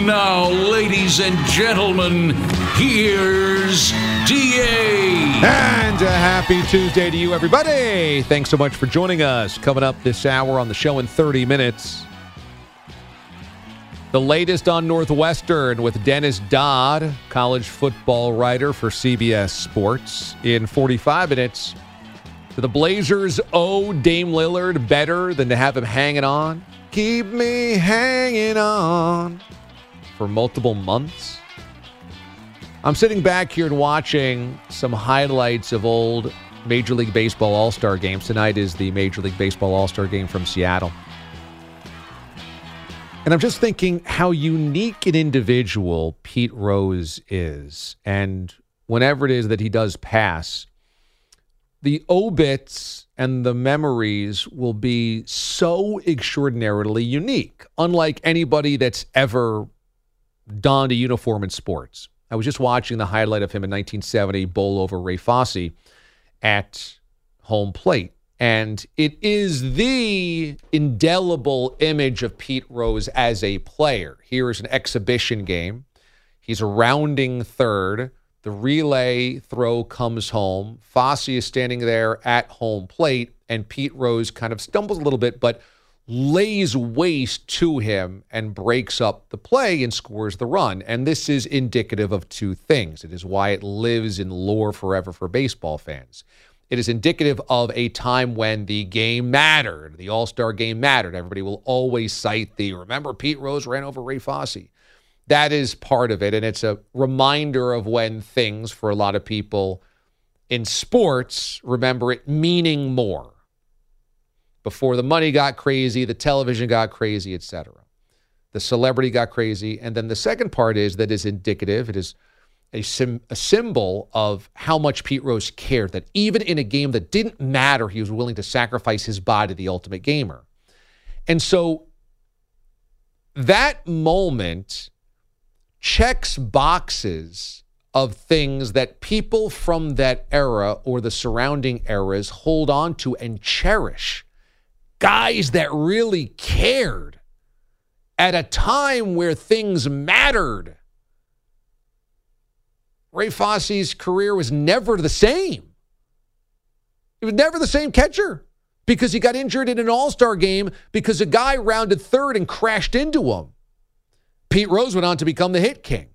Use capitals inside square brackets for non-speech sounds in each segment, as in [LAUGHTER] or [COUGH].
Now, ladies and gentlemen, here's DA. And a happy Tuesday to you, everybody. Thanks so much for joining us. Coming up this hour on the show in 30 minutes. The latest on Northwestern with Dennis Dodd, college football writer for CBS Sports. In 45 minutes, do the Blazers owe Dame Lillard better than to have him hanging on? Keep me hanging on for multiple months. I'm sitting back here and watching some highlights of old Major League Baseball All Star games. Tonight is the Major League Baseball All Star game from Seattle. And I'm just thinking how unique an individual Pete Rose is. And whenever it is that he does pass, the obits and the memories will be so extraordinarily unique, unlike anybody that's ever donned a uniform in sports. I was just watching the highlight of him in 1970 bowl over Ray Fosse at home plate. And it is the indelible image of Pete Rose as a player. Here is an exhibition game. He's rounding third. The relay throw comes home. Fosse is standing there at home plate, and Pete Rose kind of stumbles a little bit, but lays waste to him and breaks up the play and scores the run. And this is indicative of two things. It is why it lives in lore forever for baseball fans. It is indicative of a time when the game mattered, the All Star game mattered. Everybody will always cite the remember Pete Rose ran over Ray Fosse. That is part of it. And it's a reminder of when things, for a lot of people in sports, remember it meaning more before the money got crazy, the television got crazy, etc. The celebrity got crazy. And then the second part is that is indicative. It is a, sim- a symbol of how much Pete Rose cared that even in a game that didn't matter, he was willing to sacrifice his body, the ultimate gamer. And so that moment checks boxes of things that people from that era or the surrounding eras hold on to and cherish guys that really cared at a time where things mattered. Ray Fosse's career was never the same. He was never the same catcher because he got injured in an all star game because a guy rounded third and crashed into him. Pete Rose went on to become the hit king.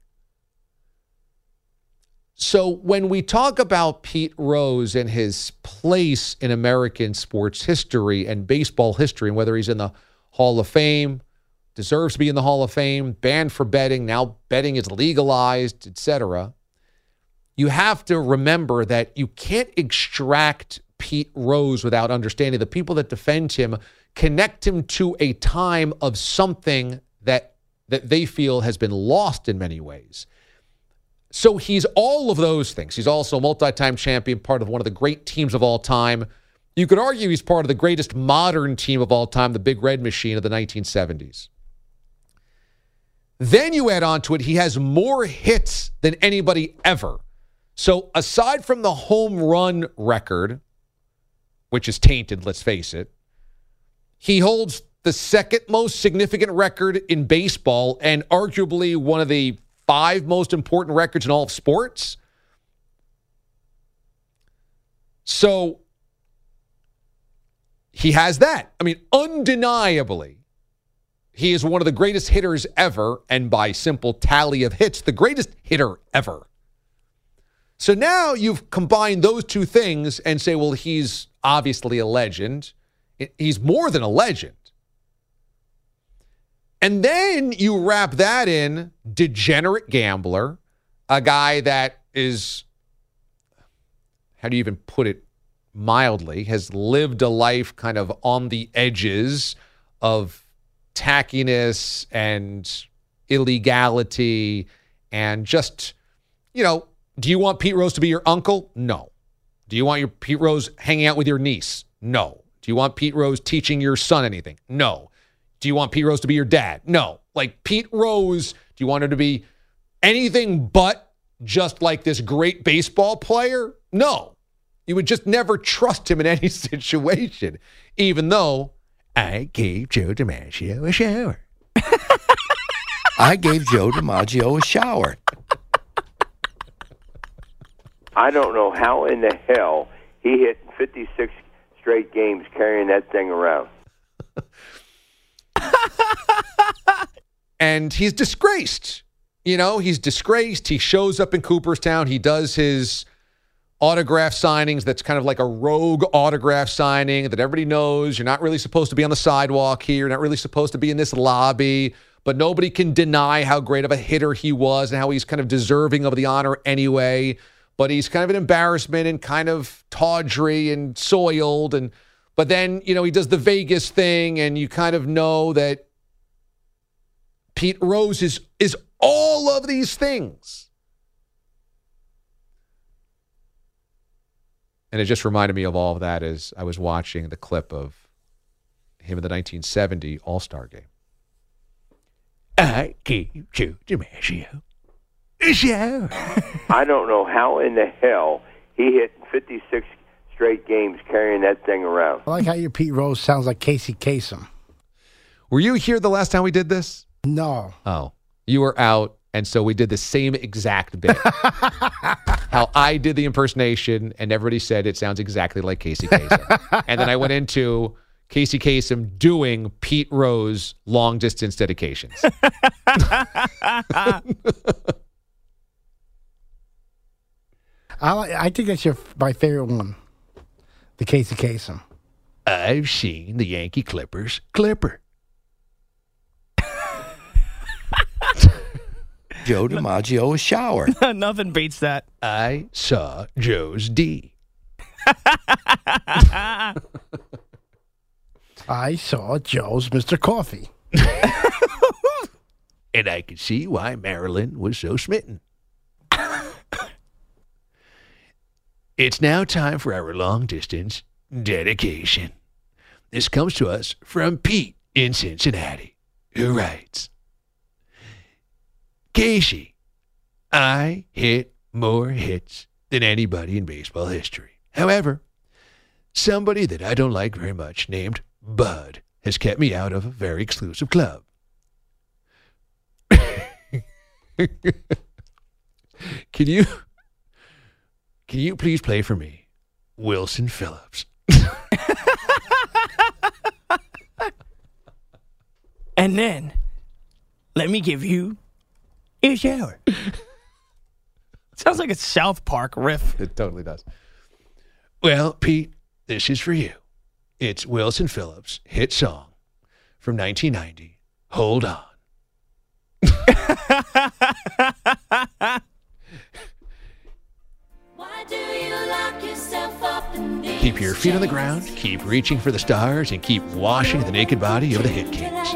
So when we talk about Pete Rose and his place in American sports history and baseball history, and whether he's in the Hall of Fame, deserves to be in the Hall of Fame, banned for betting, now betting is legalized, etc. You have to remember that you can't extract Pete Rose without understanding the people that defend him connect him to a time of something that that they feel has been lost in many ways. So he's all of those things. He's also a multi time champion, part of one of the great teams of all time. You could argue he's part of the greatest modern team of all time, the Big Red Machine of the 1970s. Then you add on to it, he has more hits than anybody ever. So aside from the home run record, which is tainted, let's face it, he holds the second most significant record in baseball and arguably one of the five most important records in all of sports. So he has that. I mean, undeniably, he is one of the greatest hitters ever, and by simple tally of hits, the greatest hitter ever. So now you've combined those two things and say, well, he's obviously a legend. He's more than a legend. And then you wrap that in degenerate gambler, a guy that is, how do you even put it mildly, has lived a life kind of on the edges of tackiness and illegality and just, you know, do you want Pete Rose to be your uncle? No. Do you want your Pete Rose hanging out with your niece? No. Do you want Pete Rose teaching your son anything? No. Do you want Pete Rose to be your dad? No. Like Pete Rose, do you want him to be anything but just like this great baseball player? No. You would just never trust him in any [LAUGHS] situation, even though I gave Joe DiMaggio a shower. I gave Joe DiMaggio a shower. I don't know how in the hell he hit 56 straight games carrying that thing around. And he's disgraced. You know, he's disgraced. He shows up in Cooperstown. He does his autograph signings that's kind of like a rogue autograph signing that everybody knows you're not really supposed to be on the sidewalk here. You're not really supposed to be in this lobby, but nobody can deny how great of a hitter he was and how he's kind of deserving of the honor anyway. But he's kind of an embarrassment and kind of tawdry and soiled. And but then, you know, he does the Vegas thing, and you kind of know that Pete Rose is is all of these things. And it just reminded me of all of that as I was watching the clip of him in the 1970 All Star game. I gave Joe DiMaggio a shower. I don't know how in the hell he hit 56 straight games carrying that thing around. I like how your Pete Rose sounds like Casey Kasem. Were you here the last time we did this? No. Oh, you were out. And so we did the same exact bit. [LAUGHS] How I did the impersonation, and everybody said it sounds exactly like Casey Kasem. and then I went into Casey Kasem doing Pete Rose long distance dedications. [LAUGHS] I I think that's your my favorite one, the Casey Kasem. I've seen the Yankee Clippers Clipper. Joe DiMaggio a shower. [LAUGHS] Nothing beats that. I saw Joe's D. [LAUGHS] I saw Joe's Mr. Coffee. [LAUGHS] and I could see why Marilyn was so smitten. [COUGHS] it's now time for our long distance dedication. This comes to us from Pete in Cincinnati, who writes Casey, I hit more hits than anybody in baseball history. However, somebody that I don't like very much, named Bud, has kept me out of a very exclusive club. [LAUGHS] can you can you please play for me Wilson Phillips? [LAUGHS] And then, let me give you a shower. [LAUGHS] Sounds like a South Park riff. It totally does. Well, Pete, this is for you. It's Wilson Phillips' hit song from 1990, Hold On. [LAUGHS] Keep your feet on the ground, keep reaching for the stars, and keep washing the naked body of the hit kings.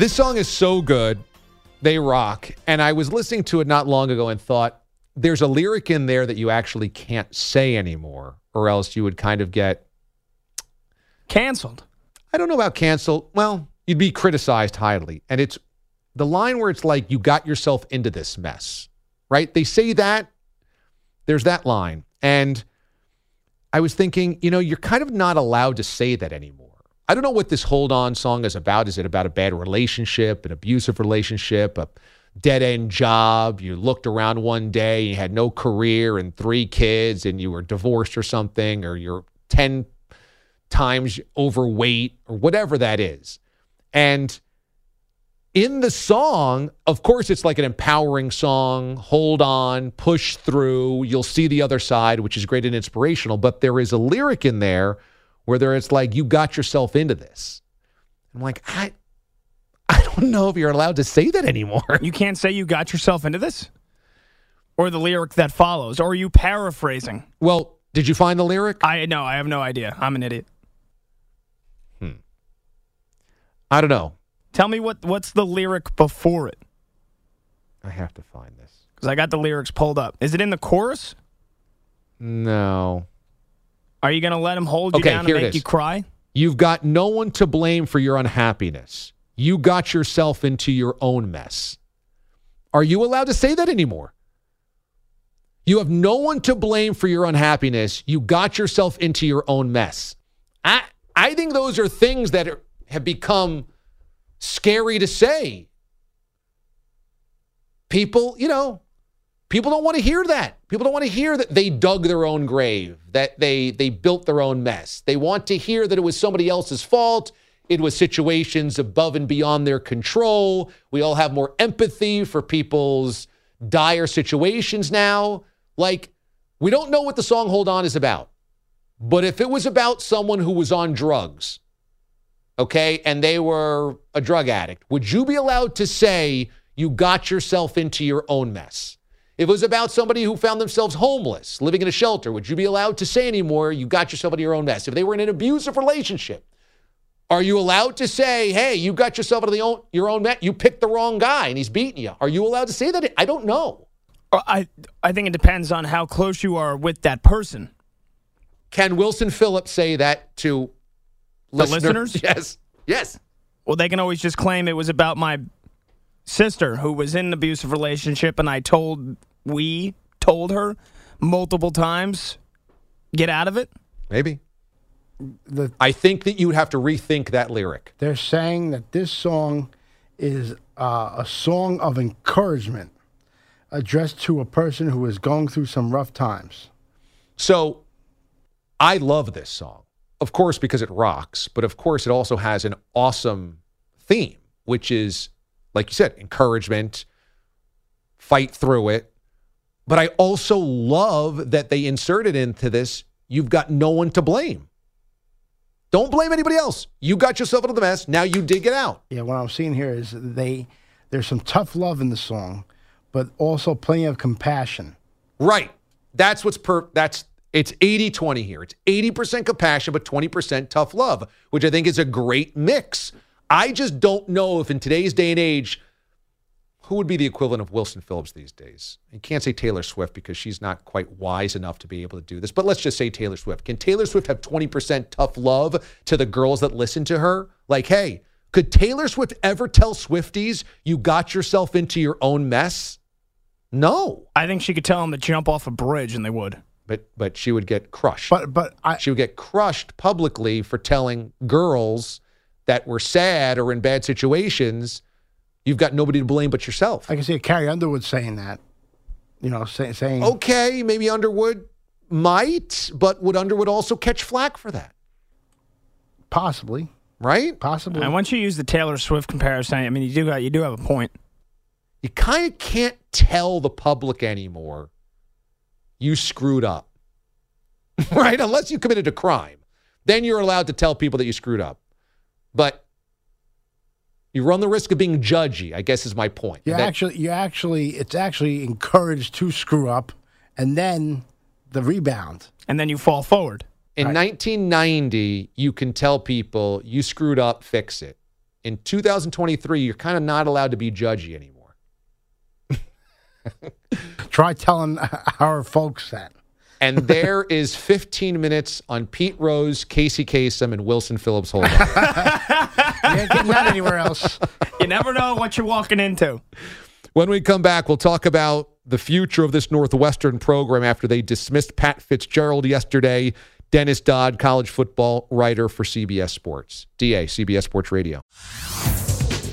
This song is so good. They rock. And I was listening to it not long ago and thought there's a lyric in there that you actually can't say anymore, or else you would kind of get, Canceled. I don't know about canceled. Well, you'd be criticized highly. And it's the line where it's like, you got yourself into this mess, right? They say that. There's that line. And I was thinking, you know, you're kind of not allowed to say that anymore. I don't know what this Hold On song is about. Is it about a bad relationship, an abusive relationship, a dead end job? You looked around one day, you had no career and three kids, and you were divorced or something, or you're 10 times overweight, or whatever that is. And in the song, of course, it's like an empowering song. Hold on, push through. You'll see the other side, which is great and inspirational. But there is a lyric in there where there it's like you got yourself into this. I'm like, I, I don't know if you're allowed to say that anymore. You can't say you got yourself into this? Or the lyric that follows? Or are you paraphrasing? Well, did you find the lyric? I no, I have no idea. I'm an idiot. I don't know. Tell me what what's the lyric before it? I have to find this. Because I got the lyrics pulled up. Is it in the chorus? No. Are you going to let him hold you Okay, down and make you cry? You've got no one to blame for your unhappiness. You got yourself into your own mess. Are you allowed to say that anymore? You have no one to blame for your unhappiness. You got yourself into your own mess. I I think those are things that are, have become scary to say. People, you know, people don't want to hear that. People don't want to hear that they dug their own grave, that they they built their own mess. They want to hear that it was somebody else's fault. It was situations above and beyond their control. We all have more empathy for people's dire situations now. Like we don't know what the song Hold On is about. But if it was about someone who was on drugs, okay, and they were a drug addict, would you be allowed to say you got yourself into your own mess? If it was about somebody who found themselves homeless, living in a shelter, would you be allowed to say anymore, you got yourself into your own mess? If they were in an abusive relationship, are you allowed to say, hey, you got yourself into the own, your own mess? You picked the wrong guy and he's beating you. Are you allowed to say that? I don't know. I I think it depends on how close you are with that person. Can Wilson Phillips say that to The listeners? [LAUGHS] Yes. Yes. Well, they can always just claim it was about my sister who was in an abusive relationship, and I told we told her multiple times, get out of it. Maybe. The, I think that you would have to rethink that lyric. they're saying that this song is uh, a song of encouragement addressed to a person who is going through some rough times. So I love this song, of course, because it rocks, but of course, it also has an awesome theme, which is, like you said, encouragement, fight through it. But I also love that they inserted into this, you've got no one to blame. Don't blame anybody else. You got yourself into the mess. Now you dig it out. Yeah, what I'm seeing here is they there's some tough love in the song, but also plenty of compassion. Right. That's what's per that's it's 80-20 here. It's 80% compassion but 20% tough love, which I think is a great mix. I just don't know if in today's day and age who would be the equivalent of Wilson Phillips these days? You can't say Taylor Swift because she's not quite wise enough to be able to do this. But let's just say Taylor Swift. Can Taylor Swift have 20% tough love to the girls that listen to her? Like, hey, could Taylor Swift ever tell Swifties you got yourself into your own mess? No. I think she could tell them to jump off a bridge, and they would. But but she would get crushed. But but I she would get crushed publicly for telling girls that were sad or in bad situations, you've got nobody to blame but yourself. I can see Carrie Underwood saying that. You know, say, saying Okay, maybe Underwood might, but would Underwood also catch flack for that? possibly, Right? possibly. And once you use the Taylor Swift comparison, I mean, you do got you do have a point. You kind of can't tell the public anymore you screwed up. [LAUGHS] right? Unless you committed a crime. Then you're allowed to tell people that you screwed up. But you run the risk of being judgy, I guess is my point. you actually, you actually, it's actually encouraged to screw up, and then the rebound. And then you fall forward. In 1990, you can tell people you screwed up, fix it. In 2023, you're kind of not allowed to be judgy anymore. Try telling our folks that. And there is 15 minutes on Pete Rose, Casey Kasem, and Wilson Phillips Hold on. [LAUGHS] You ain't getting that anywhere else. You never know what you're walking into. when we come back, we'll talk about the future of this Northwestern program after they dismissed Pat Fitzgerald yesterday. Dennis Dodd, college football writer for CBS Sports. DA, CBS Sports Radio.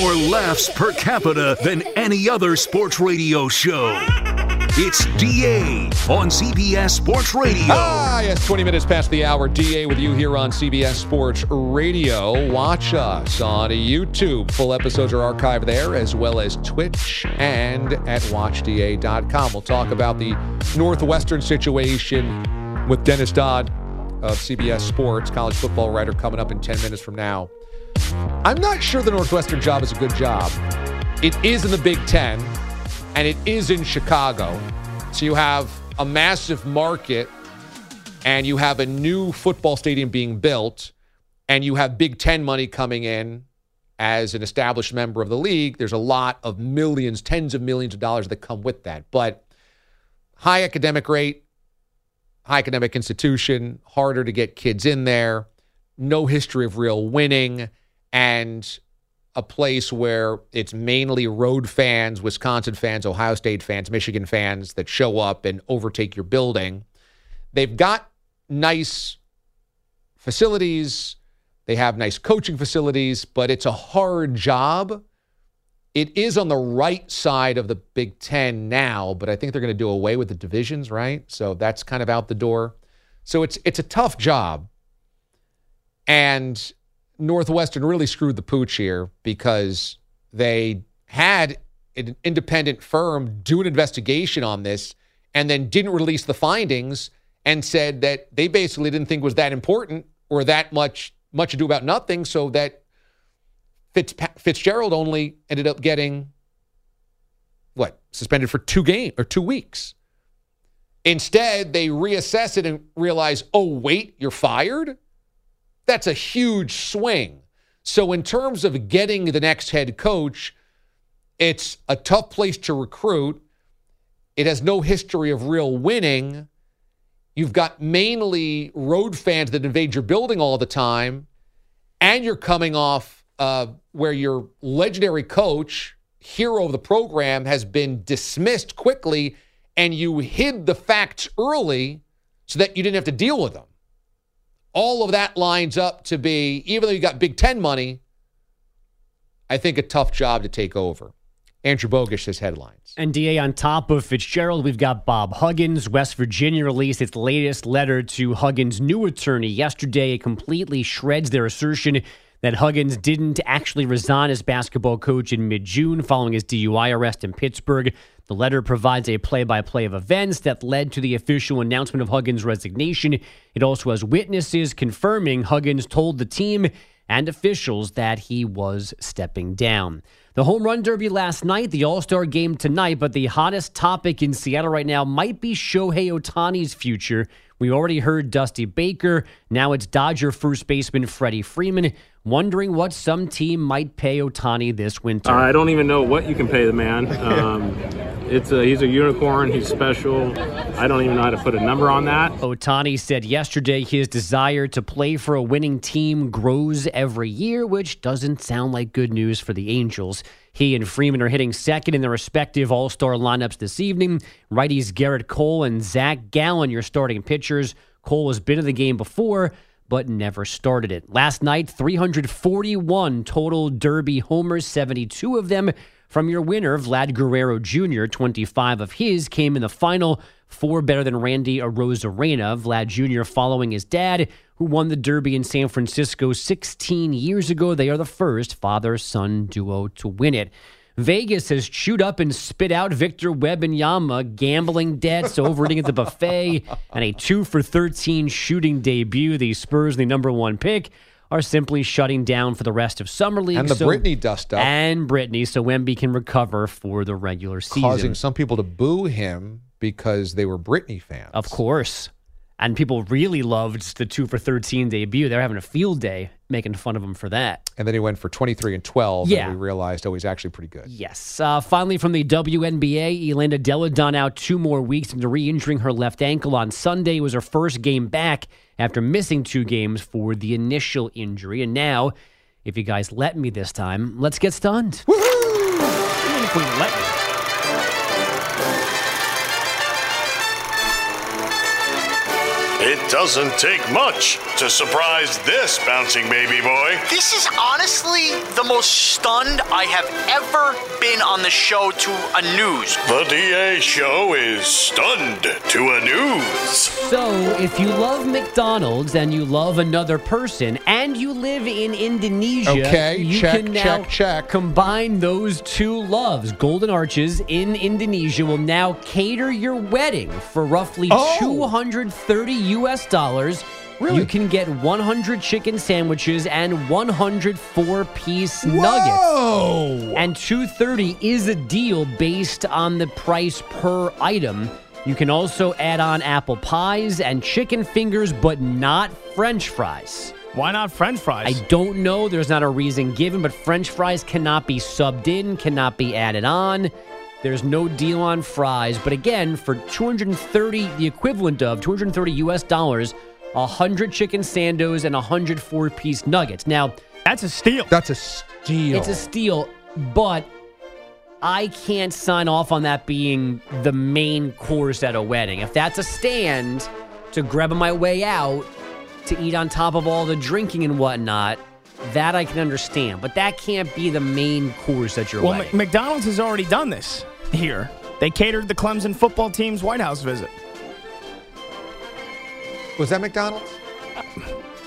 More laughs per capita than any other sports radio show. It's DA on CBS Sports Radio. Ah, yes, 20 minutes past the hour. DA with you here on CBS Sports Radio. Watch us on YouTube. Full episodes are archived there, as well as Twitch and at watchda.com. We'll talk about the Northwestern situation with Dennis Dodd of CBS Sports, college football writer, coming up in 10 minutes from now. I'm not sure the Northwestern job is a good job. It is in the Big Ten, and it is in Chicago. So you have a massive market, and you have a new football stadium being built, and you have Big Ten money coming in as an established member of the league. There's a lot of millions, tens of millions of dollars that come with that. But high academic rate, academic institution, harder to get kids in there, no history of real winning, and a place where it's mainly road fans, Wisconsin fans, Ohio State fans, Michigan fans that show up and overtake your building. They've got nice facilities, they have nice coaching facilities, but it's a hard job. It is on the right side of the Big Ten now, but I think they're going to do away with the divisions, right? So that's kind of out the door. So it's it's a tough job. And Northwestern really screwed the pooch here because they had an independent firm do an investigation on this and then didn't release the findings and said that they basically didn't think was that important or that much much ado about nothing so that Fitz, Fitzgerald only ended up getting what suspended for two games or two weeks. Instead, they reassess it and realize, oh wait, you're fired. That's a huge swing. So, in terms of getting the next head coach, it's a tough place to recruit. It has no history of real winning. You've got mainly road fans that invade your building all the time. And you're coming off uh, where your legendary coach, hero of the program, has been dismissed quickly, and you hid the facts early so that you didn't have to deal with them all of that lines up to be, even though you got Big Ten money, I think a tough job to take over. Andrew Bogusch says headlines. NDA on top of Fitzgerald, we've got Bob Huggins. West Virginia released its latest letter to Huggins' new attorney yesterday. It completely shreds their assertion that Huggins didn't actually resign as basketball coach in mid June following his DUI arrest in Pittsburgh. The letter provides a play by play of events that led to the official announcement of Huggins' resignation. It also has witnesses confirming Huggins told the team and officials that he was stepping down. The home run derby last night, the All Star game tonight, but the hottest topic in Seattle right now might be Shohei Ohtani's future. We already heard Dusty Baker. Now it's Dodger first baseman Freddie Freeman wondering what some team might pay Ohtani this winter. I don't even know what you can pay the man. [LAUGHS] Um, it's a, he's a unicorn. He's special. I don't even know how to put a number on that. Ohtani said yesterday his desire to play for a winning team grows every year, which doesn't sound like good news for the Angels. He and Freeman are hitting second in their respective All Star lineups this evening. Righties Gerrit Cole and Zach Gallen, your starting pitchers. Cole has been in the game before, but never started it. Last night, 341 total Derby homers, 72 of them from your winner, Vlad Guerrero Jr., 25 of his came in the final, four better than Randy Arozarena. Vlad Jr. following his dad, who won the Derby in San Francisco 16 years ago. They are the first father son duo to win it. Vegas has chewed up and spit out Victor Wembanyama gambling debts, overeating at the buffet, and a 2 for 13 shooting debut. The Spurs, the number one pick, are simply shutting down for the rest of summer league. And the so, Britney dust up. And Britney, so Wemby can recover for the regular season. Causing some people to boo him because they were Britney fans. Of course. And people really loved the two for 13 debut. They were having a field day making fun of him for that. And then he went for 23 and 12. Yeah. And we realized, oh, he's actually pretty good. Yes. Uh, finally, from the WNBA, Elena Delle Donne out two more weeks into re injuring her left ankle on Sunday. It was her first game back after missing two games for the initial injury. And now, if you guys let me this time, let's get stunned. Even doesn't take much to surprise this bouncing baby boy. This is honestly the most stunned I have ever been on the show to a news. The DA show is stunned to a news. So, if you love McDonald's and you love another person and you live in Indonesia, Okay, you check, can now check, check. combine those two loves. Golden Arches in Indonesia will now cater your wedding for roughly Oh. 230 US dollars. Really? You can get 100 chicken sandwiches and 100 four-piece nuggets. Whoa! And 230 is a deal based on the price per item. You can also add on apple pies and chicken fingers, but not french fries. Why not French fries? I don't know. There's not a reason given, but french fries cannot be subbed in, cannot be added on. There's no deal on fries. But again, for 230, the equivalent of 230 US dollars, 100 chicken sandos and 100 four piece nuggets. Now, That's a steal. That's a steal. it's a steal, but I can't sign off on that being the main course at a wedding. If that's a stand to grab my way out to eat on top of all the drinking and whatnot, that I can understand. But that can't be the main course at your Well, wedding. Mc- McDonald's has already done this here. They catered the Clemson football team's White House visit. Was that McDonald's?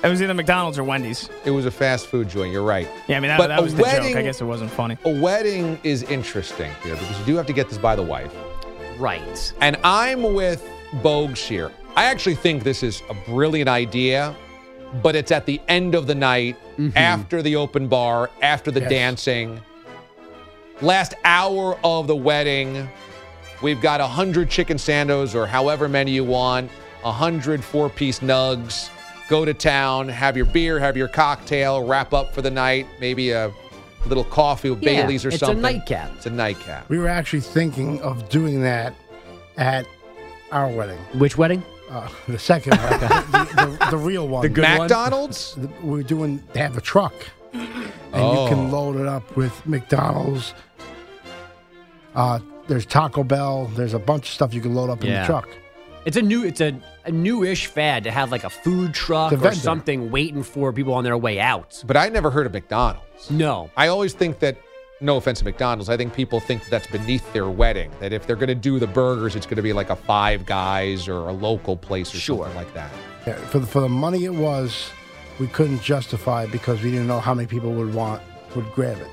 It was either McDonald's or Wendy's. It was a fast food joint. You're right. Yeah, I mean, that, But that a was the joke. I guess it wasn't funny. A wedding is interesting here because you do have to get this by the wife. right. And I'm with Bogues here. I actually think this is a brilliant idea, but it's at the end of the night, mm-hmm. after the open bar, after the Yes. dancing. Last hour of the wedding, we've got 100 chicken sandos or however many you want, 100 four piece nugs. Go to town, have your beer, have your cocktail, wrap up for the night, maybe a little coffee with Yeah, Bailey's or something. it's a nightcap. It's a nightcap. We were actually thinking of doing that at our wedding. Which wedding? Uh, the second one, the, the, the real one. The good one? McDonald's? We're doing, they have a truck. And Oh. you can load it up with McDonald's. Uh, there's Taco Bell. There's a bunch of stuff you can load up in Yeah. the truck. It's a new, it's a, a newish fad to have like a food truck The or something waiting for people on their way out. But I never heard of McDonald's. No. I always think that, no offense to McDonald's, I think people think that that's beneath their wedding. That if they're going to do the burgers, it's going to be like a Five Guys or a local place or Sure. something like that. Yeah, for the, for the money it was, we couldn't justify because we didn't know how many people would want would grab it.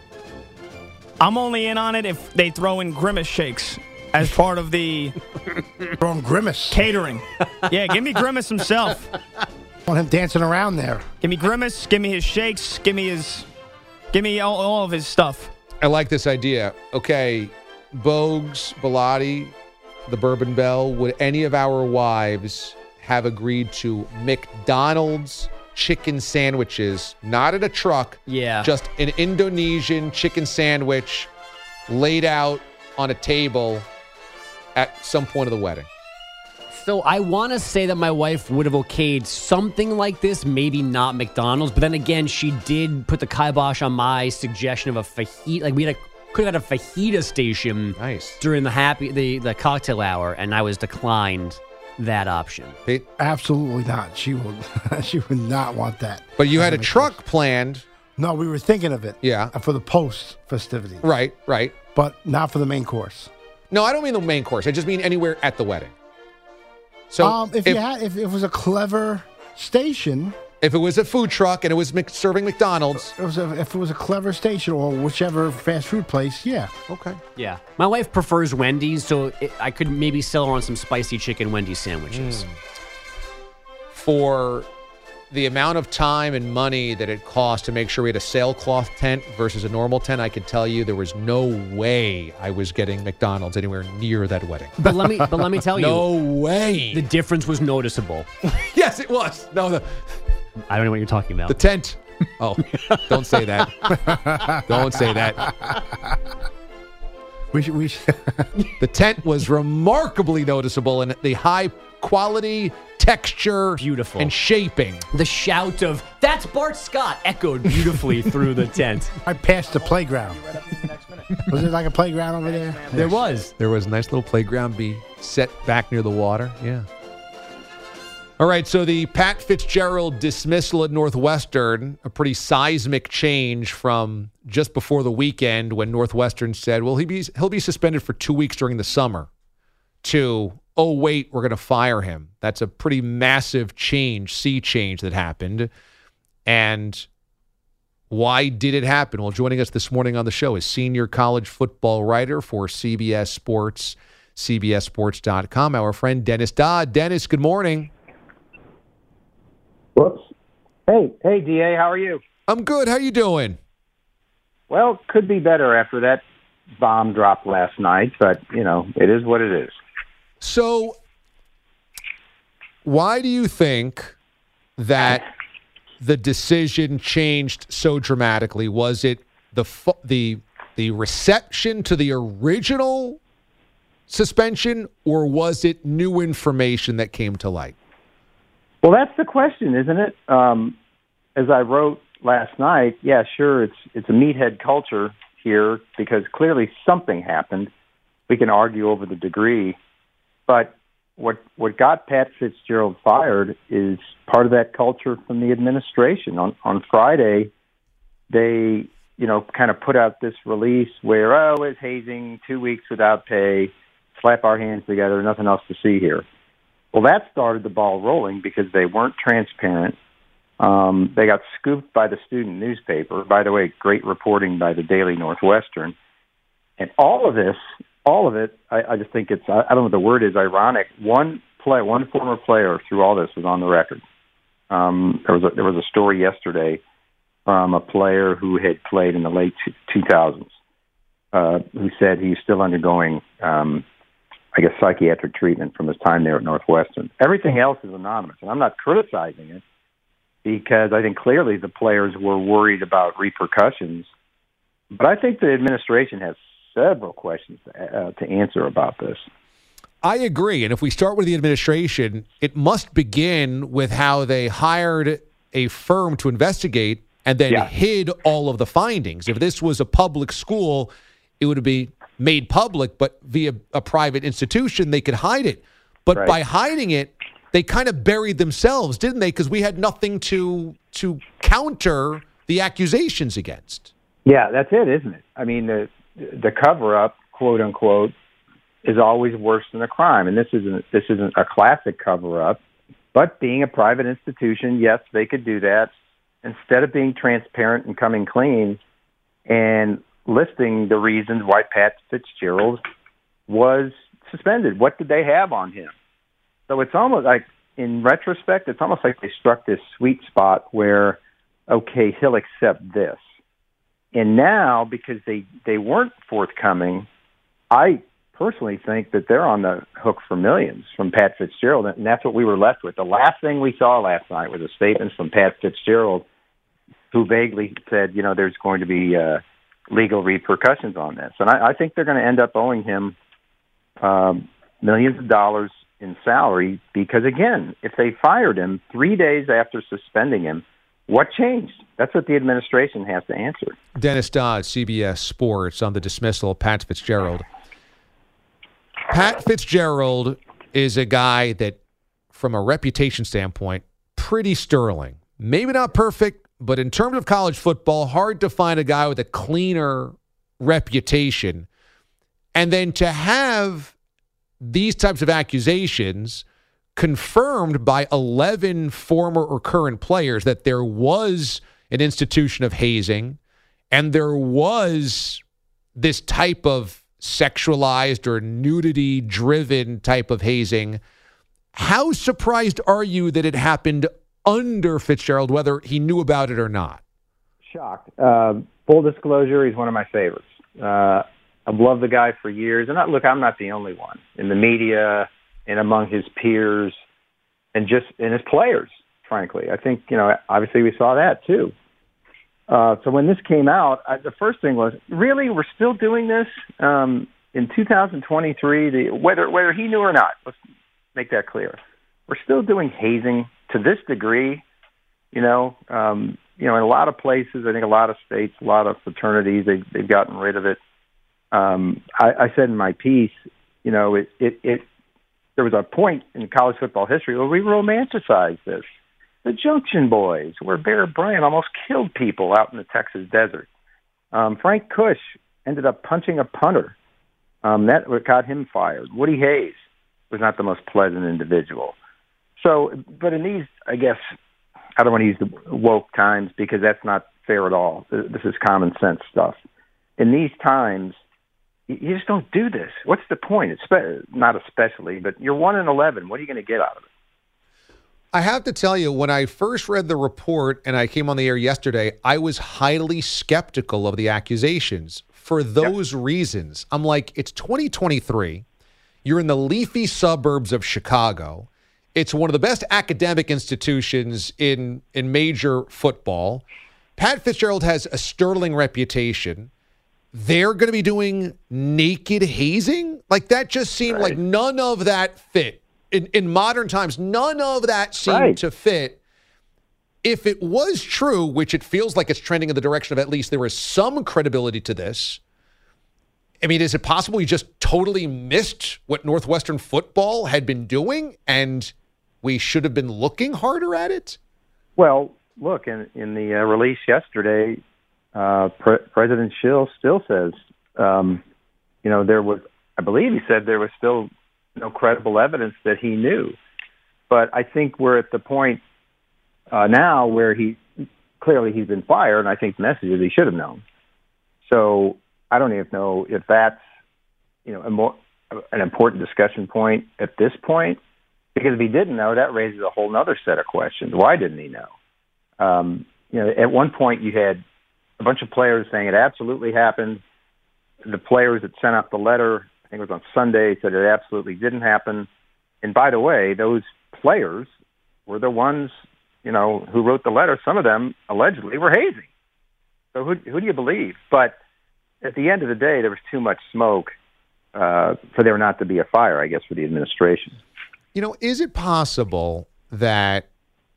I'm only in on it if they throw in grimace shakes as part of the [LAUGHS] Throwing grimace. catering. Yeah, give me Grimace himself. I [LAUGHS] Want him dancing around there. Give me Grimace. Give me his shakes. Give me his. Give me all, all of his stuff. I like this idea. Okay, Bogues, Bilotti, the Bourbon Bell, would any of our wives have agreed to McDonald's chicken sandwiches, not at a truck, Yeah. just an Indonesian chicken sandwich laid out on a table at some point of the wedding? So I want to say that my wife would have okayed something like this, maybe not McDonald's, but then again, she did put the kibosh on my suggestion of a fajita. Like we had a, could have had a fajita station Nice. during the happy the the cocktail hour, and I was declined that option. Pete? Absolutely not. She would. [LAUGHS] she would not want that. But you had a truck planned. No, we were thinking of it. Yeah. uh, For the post festivity, Right, right. but not for the main course. No, I don't mean the main course. I just mean anywhere at the wedding. So um, if, you had, if it was a clever station, if it was a food truck and it was serving McDonald's, it was a, if it was a clever station or whichever fast food place, yeah. okay. Yeah, my wife prefers Wendy's, so it, I could maybe sell her on some spicy chicken Wendy's sandwiches. Hmm. For the amount of time and money that it cost to make sure we had a sailcloth tent versus a normal tent, I can tell you there was no way I was getting McDonald's anywhere near that wedding. But let me but let me [LAUGHS] tell you, No way. the difference was noticeable. [LAUGHS] yes, it was. No, the I don't know what you're talking about. the tent. [LAUGHS] Oh, don't say that. [LAUGHS] don't say that. We should. We should. [LAUGHS] The tent was remarkably noticeable in the high quality, texture, Beautiful. and shaping. The shout of "That's Bart Scott" echoed beautifully through the tent. I passed the playground. Was it like a playground over there? There was. There was a nice little playground be set back near the water. Yeah. All right, so the Pat Fitzgerald dismissal at Northwestern, a pretty seismic change from just before the weekend when Northwestern said, "Well, he be he'll be suspended for 2 weeks during the summer." To, "Oh, wait, we're going to fire him." That's a pretty massive change, sea change that happened. And why did it happen? Well, joining us this morning on the show is senior college football writer for CBS Sports, CBSSports.com, our friend Dennis Dodd. Dennis, good morning. Whoops. Hey, hey, Da, how are you? I'm good. How you doing? Well, could be better after that bomb dropped last night, but you know, it is what it is. So, why do you think that the decision changed so dramatically? Was it the fu- the the reception to the original suspension, or was it new information that came to light? Well, that's the question, isn't it? Um, as I wrote last night, yeah, sure, it's it's a meathead culture here because clearly something happened. We can argue over the degree, but what what got Pat Fitzgerald fired is part of that culture from the administration. On on Friday, they you know kind of put out this release where oh it's hazing, two weeks without pay, slap our hands together, nothing else to see here. Well, that started the ball rolling because they weren't transparent. Um, they got scooped by the student newspaper. By the way, great reporting by the Daily Northwestern. And all of this, all of it, I, I just think it's, I, I don't know what the word is, ironic. One play, one former player through all this was on the record. Um, there was a, there was a story yesterday from a player who had played in the late two- 2000s, uh, who said he's still undergoing um, I guess, psychiatric treatment from his time there at Northwestern. Everything else is anonymous, and I'm not criticizing it because I think clearly the players were worried about repercussions. But I think the administration has several questions to, uh, to answer about this. I agree. And if we start with the administration, it must begin with how they hired a firm to investigate and then Yeah. hid all of the findings. If this was a public school, it would be made public, but via a private institution, they could hide it. But Right. by hiding it, they kind of buried themselves, didn't they? Because we had nothing to to counter the accusations against. Yeah, that's it, isn't it? I mean, the the cover up, quote unquote, is always worse than a crime, and this isn't this isn't a classic cover up. But being a private institution, yes, they could do that. Instead of being transparent and coming clean and listing the reasons why Pat Fitzgerald was suspended, what did they have on him? So it's almost like, in retrospect, it's almost like they struck this sweet spot where, okay, he'll accept this. And now, because they they weren't forthcoming, I personally think that they're on the hook for millions from Pat Fitzgerald, and that's what we were left with. The last thing we saw last night was a statement from Pat Fitzgerald, who vaguely said, you know, there's going to be uh, legal repercussions on this, and I, I think they're going to end up owing him um, millions of dollars in salary because, again, if they fired him three days after suspending him, what changed? That's what the administration has to answer. Dennis Dodd, CBS Sports, on the dismissal of Pat Fitzgerald. Pat Fitzgerald is a guy that, from a reputation standpoint, pretty sterling. Maybe not perfect, but in terms of college football, hard to find a guy with a cleaner reputation. And then to have these types of accusations confirmed by 11 former or current players that there was an institution of hazing and there was this type of sexualized or nudity driven type of hazing. How surprised are you that it happened under Fitzgerald, whether he knew about it or not. Shocked. Uh, full disclosure, he's one of my favorites. Uh, I've loved the guy for years, and I, look, I'm not the only one in the media and among his peers, and just in his players. Frankly, I think you know. Obviously, we saw that too. Uh, so when this came out, I, the first thing was, really, we're still doing this um, in 2023. The, whether whether he knew or not, let's make that clear. We're still doing hazing to this degree. You know, um, you know, in a lot of places, I think a lot of states, a lot of fraternities, they, they've gotten rid of it. Um, I, I said in my piece, you know, it, it, it, there was a point in college football history where we romanticized this. The Junction Boys, where Bear Bryant almost killed people out in the Texas desert. Um, Frank Kush ended up punching a punter. Um, that got him fired. Woody Hayes was not the most pleasant individual. So, but in these, I guess, I don't want to use the woke times because that's not fair at all. This is common sense stuff. In these times, you just don't do this. What's the point? It's not especially, but you're one in eleven. What are you going to get out of it? I have to tell you, when I first read the report and I came on the air yesterday, I was highly skeptical of the accusations for those yep. reasons. I'm like, it's 2023. You're in the leafy suburbs of Chicago. It's one of the best academic institutions in in major football. Pat Fitzgerald has a sterling reputation. They're going to be doing naked hazing? Like that just seemed right. like none of that fit in, in modern times, none of that seemed right. to fit. If it was true, which it feels like it's trending in the direction of at least there is some credibility to this, I mean, is it possible you just totally missed what Northwestern football had been doing and we should have been looking harder at it? Well, look, in, in the uh, release yesterday, uh, Pre- President Schill still says, um, you know, there was, I believe he said there was still no credible evidence that he knew. But I think we're at the point uh, now where he clearly he's been fired, and I think the message is he should have known. So I don't even know if that's you know more, an important discussion point at this point, because if he didn't know, that raises a whole other set of questions. Why didn't he know? Um, you know, at one point you had a bunch of players saying it absolutely happened. The players that sent out the letter I think it was on Sunday, said it absolutely didn't happen. And by the way, those players were the ones, you know, who wrote the letter. Some of them allegedly were hazing. So who, who do you believe? But at the end of the day, there was too much smoke uh, for there not to be a fire, I guess, for the administration. You know, is it possible that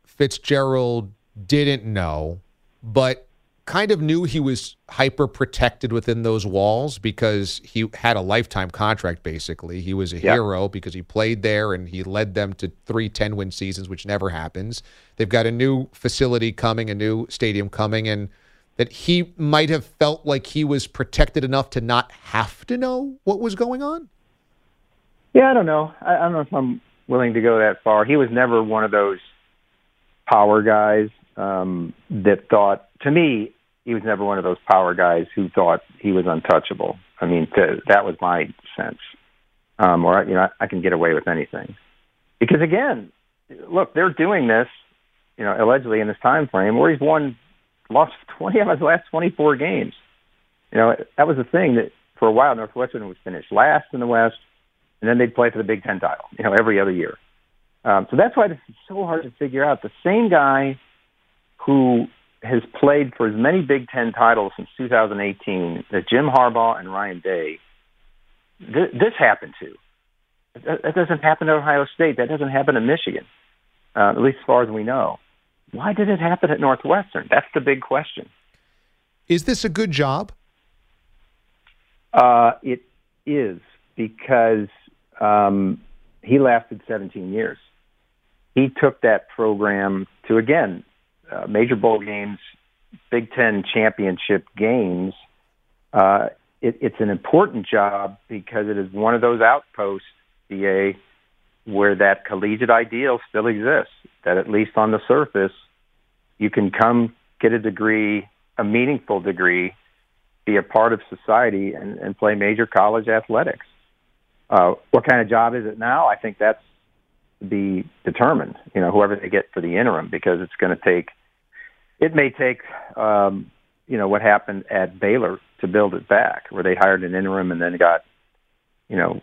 Fitzgerald didn't know, but kind of knew he was hyper protected within those walls because he had a lifetime contract basically. He was a yep. hero because he played there and he led them to three 10 win seasons, which never happens. They've got a new facility coming, a new stadium coming, and that he might have felt like he was protected enough to not have to know what was going on? Yeah, I don't know. I, I don't know if I'm willing to go that far. He was never one of those power guys um, that thought, to me, he was never one of those power guys who thought he was untouchable. I mean, to, that was my sense. Um, or you know, I, I can get away with anything because again, look, they're doing this, you know, allegedly in this time frame where he's won, lost twenty of his last twenty-four games. You know, that was the thing that for a while Northwestern was finished last in the West, and then they'd play for the Big Ten title, you know, every other year. Um, so that's why this is so hard to figure out. The same guy who has played for as many Big Ten titles since 2018 as Jim Harbaugh and Ryan Day, th- this happened to. That, that doesn't happen at Ohio State. That doesn't happen at Michigan, uh, at least as far as we know. Why did it happen at Northwestern? That's the big question. Is this a good job? Uh, it is because um, he lasted 17 years. He took that program to again uh, major bowl games, Big Ten championship games, uh, it, it's an important job because it is one of those outposts, BA, where that collegiate ideal still exists. That at least on the surface, you can come get a degree, a meaningful degree, be a part of society, and, and play major college athletics. Uh, what kind of job is it now? I think that's to be determined. You know, whoever they get for the interim, because it's going to take. It may take, um, you know, what happened at Baylor to build it back, where they hired an interim and then got, you know,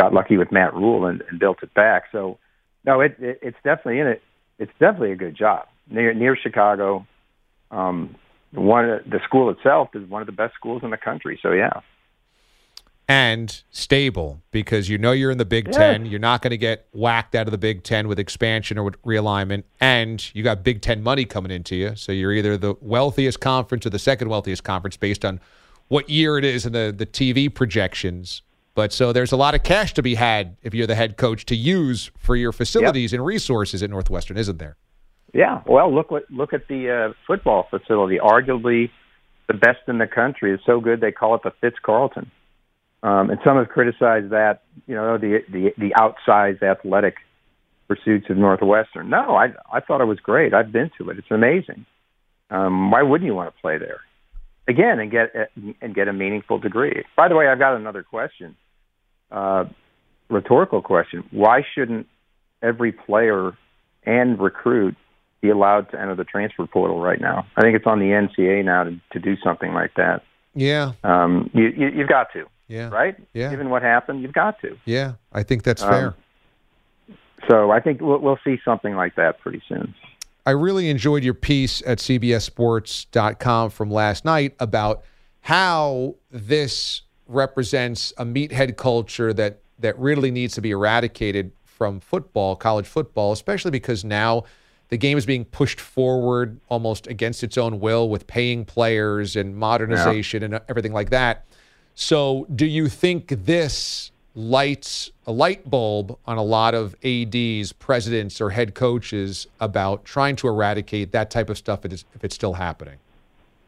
got lucky with Matt Rhule and, and built it back. So, no, it, it it's definitely in it. It's definitely a good job near near Chicago. Um, one the school itself is one of the best schools in the country. So yeah, and stable because you know you're in the Big Yes. Ten. You're not going to get whacked out of the Big Ten with expansion or with realignment, and you got Big Ten money coming into you. So you're either the wealthiest conference or the second wealthiest conference based on what year it is and the the TV projections. But so there's a lot of cash to be had if you're the head coach to use for your facilities and resources at Northwestern, isn't there? yeah. Well, look what look at the uh, football facility, arguably the best in the country. It's so good they call it the Fitz Carlton. Um, and some have criticized that, you know, the the the outsized athletic pursuits of Northwestern. No, I I thought it was great. I've been to it. It's amazing. Um, why wouldn't you want to play there? Again, and get and get a meaningful degree. By the way, I've got another question, uh, rhetorical question. Why shouldn't every player and recruit be allowed to enter the transfer portal right now? I think it's on the NCAA now to, to do something like that. Yeah, Um, you, you, you've got to, yeah, right? Yeah. Given what happened, you've got to. yeah. I think that's Um, fair. So I think we'll, we'll see something like that pretty soon. I really enjoyed your piece at CBSSports.com from last night about how this represents a meathead culture that that really needs to be eradicated from football, college football, especially because now the game is being pushed forward almost against its own will with paying players and modernization and everything like that. So, do you think this lights a light bulb on a lot of ADs, presidents, or head coaches about trying to eradicate that type of stuff if it's, if it's still happening?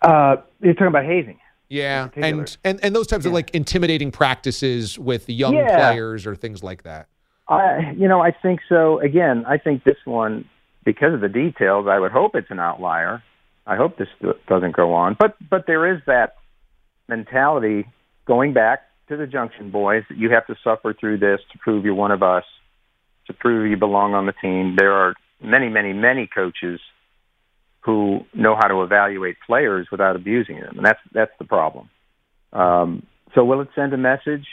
Uh, you're talking about hazing. Yeah, and, and and those types of like intimidating practices with young Yeah. players or things like that. I, you know, I think so. Again, I think this one, because of the details, I would hope it's an outlier. I hope this doesn't go on. But but there is that mentality going back to the Junction Boys you have to suffer through this to prove you're one of us, to prove you belong on the team. There are many, many, many coaches who know how to evaluate players without abusing them, and that's that's the problem. Um, so will it send a message?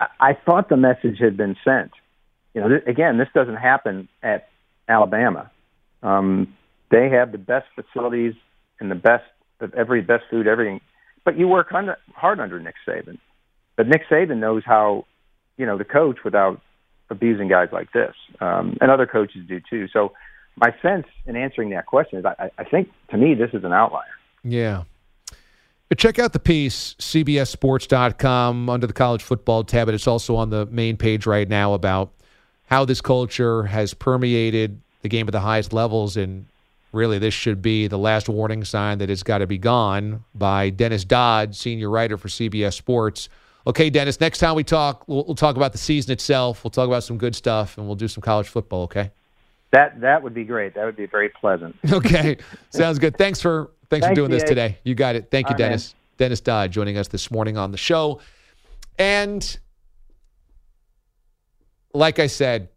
I, I thought the message had been sent. You know, th- again, this doesn't happen at Alabama. Um, they have the best facilities and the best of every best food, everything. But you work under, hard under Nick Saban. But Nick Saban knows how, you know, to coach without abusing guys like this, um, and other coaches do too. So, my sense in answering that question is, I, I think to me this is an outlier. Yeah. Check out the piece, CBSSports.com, under the college football tab, but it's also on the main page right now about how this culture has permeated the game at the highest levels. And really, this should be the last warning sign that it's got to be gone by Dennis Dodd, senior writer for CBS Sports. Okay, Dennis, next time we talk, we'll, we'll talk about the season itself. We'll talk about some good stuff, and we'll do some college football, okay? That that would be great. That would be very pleasant. [LAUGHS] Okay, sounds good. Thanks for thanks, for doing this DA. today. You got it. Thank you, All right, man. Dennis. Dennis Dodd joining us this morning on the show. And like I said,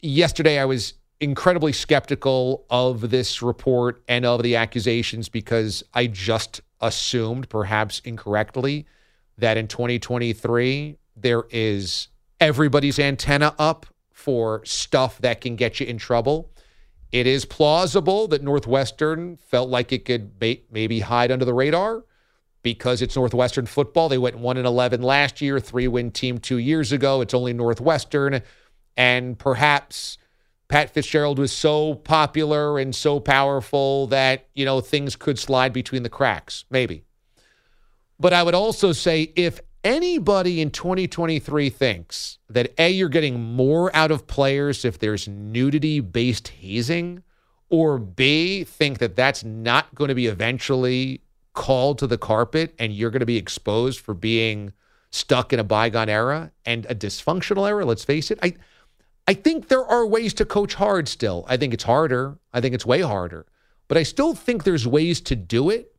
yesterday I was incredibly skeptical of this report and of the accusations because I just assumed, perhaps incorrectly, that in 2023 there is everybody's antenna up for stuff that can get you in trouble. It is plausible that Northwestern felt like it could may- maybe hide under the radar because it's Northwestern football. They went 1 and 11 last year, three win team 2 years ago. It's only Northwestern and perhaps Pat Fitzgerald was so popular and so powerful that, you know, things could slide between the cracks, maybe. But I would also say if anybody in 2023 thinks that A, you're getting more out of players if there's nudity based hazing, or B, think that that's not going to be eventually called to the carpet and you're going to be exposed for being stuck in a bygone era and a dysfunctional era, let's face it. I I think there are ways to coach hard still. I think it's harder. I think it's way harder. But I still think there's ways to do it.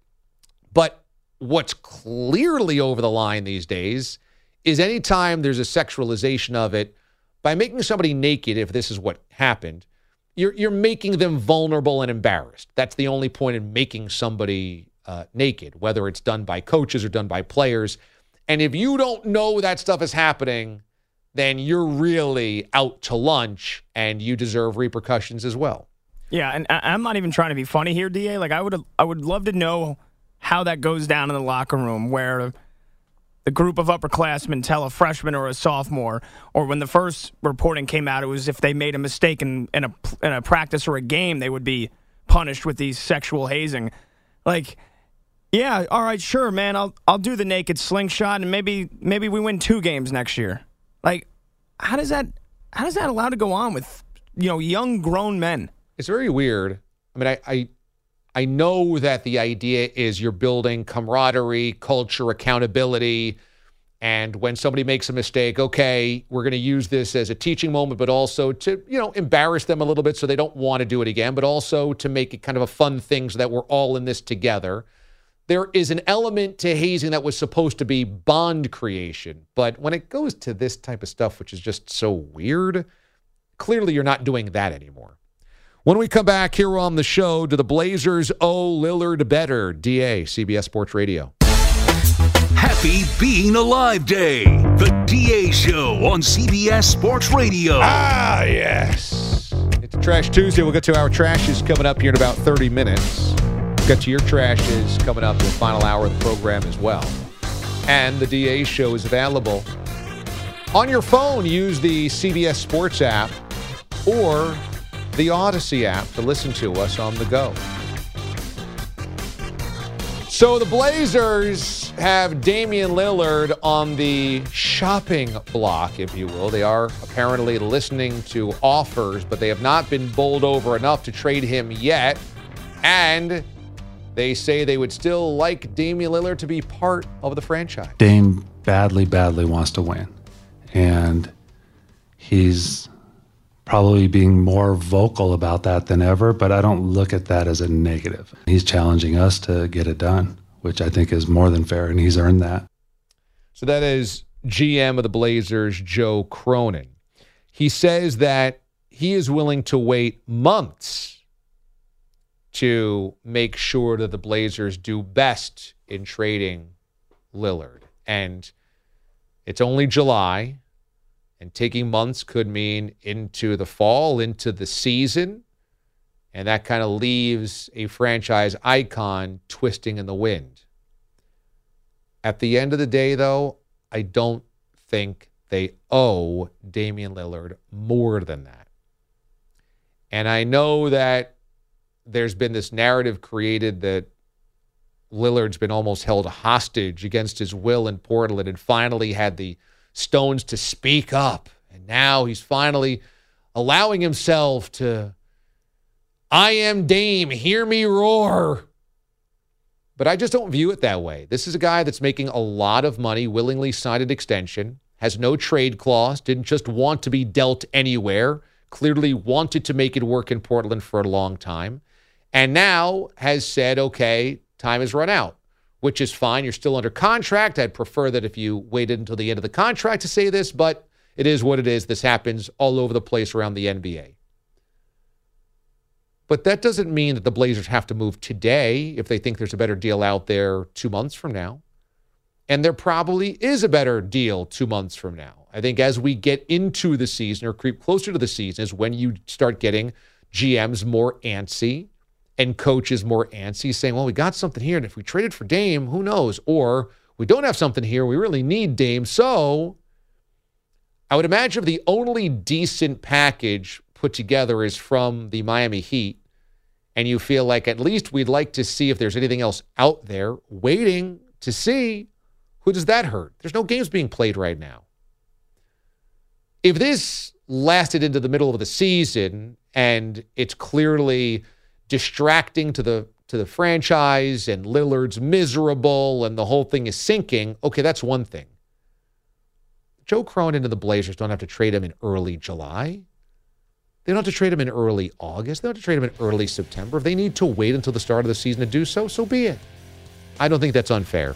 But what's clearly over the line these days is anytime there's a sexualization of it by making somebody naked, if this is what happened, you're you're making them vulnerable and embarrassed. That's the only point in making somebody uh, naked, whether it's done by coaches or done by players. And if you don't know that stuff is happening, then you're really out to lunch, and you deserve repercussions as well. Yeah, and I'm not even trying to be funny here, Da. Like I would, I would love to know how that goes down in the locker room, where the group of upperclassmen tell a freshman or a sophomore, or when the first reporting came out, it was if they made a mistake in, in a in a practice or a game, they would be punished with these sexual hazing. Like, yeah, all right, sure, man, I'll I'll do the naked slingshot, and maybe maybe we win two games next year. Like, how does that how does that allow to go on with you know young grown men? It's very weird. I mean, I, I I know that the idea is you're building camaraderie, culture, accountability. And when somebody makes a mistake, okay, we're going to use this as a teaching moment, but also to, you know, embarrass them a little bit so they don't want to do it again, but also to make it kind of a fun thing so that we're all in this together. There is an element to hazing that was supposed to be bond creation. But when it goes to this type of stuff, which is just so weird, clearly you're not doing that anymore. When we come back here on the show, do the Blazers owe Lillard better? DA, CBS Sports Radio. Happy Being Alive Day, the DA Show on CBS Sports Radio. Ah, yes. It's Trash Tuesday. We'll get to our trashes coming up here in about 30 minutes. Get to your trashes coming up in the final hour of the program as well. And the DA Show is available on your phone. Use the CBS Sports app or the Audacy app to listen to us on the go. So the Blazers have Damian Lillard on the shopping block, if you will. They are apparently listening to offers, but they have not been bowled over enough to trade him yet. And they say they would still like Damian Lillard to be part of the franchise. Dame badly, badly wants to win. And he's probably being more vocal about that than ever, but I don't look at that as a negative. He's challenging us to get it done, which I think is more than fair, and he's earned that. So that is GM of the Blazers, Joe Cronin. He says that he is willing to wait months to make sure that the Blazers do best in trading Lillard. And it's only July, and taking months could mean into the fall, into the season. And that kind of leaves a franchise icon twisting in the wind. At the end of the day, though, I don't think they owe Damian Lillard more than that. And I know that there's been this narrative created that Lillard's been almost held hostage against his will in Portland and finally had the stones to speak up. And now he's finally allowing himself to, I am Dame, hear me roar. But I just don't view it that way. This is a guy that's making a lot of money, willingly signed an extension, has no trade clause, didn't just want to be dealt anywhere, clearly wanted to make it work in Portland for a long time, and now has said, okay, time has run out, which is fine. You're still under contract. I'd prefer that if you waited until the end of the contract to say this, but it is what it is. This happens all over the place around the NBA. But that doesn't mean that the Blazers have to move today if they think there's a better deal out there two months from now. And there probably is a better deal two months from now. I think as we get into the season or creep closer to the season is when you start getting GMs more antsy and coaches more antsy, saying, well, we got something here. And if we traded for Dame, who knows? Or we don't have something here. We really need Dame. So I would imagine the only decent package put together is from the Miami Heat, and you feel like at least we'd like to see if there's anything else out there waiting to see, who does that hurt? There's no games being played right now. If this lasted into the middle of the season and it's clearly distracting to the to the franchise and Lillard's miserable and the whole thing is sinking, okay, that's one thing. Joe Cronin and the Blazers don't have to trade him in early July. They don't have to trade him in early August. They don't have to trade him in early September. If they need to wait until the start of the season to do so, so be it. I don't think that's unfair.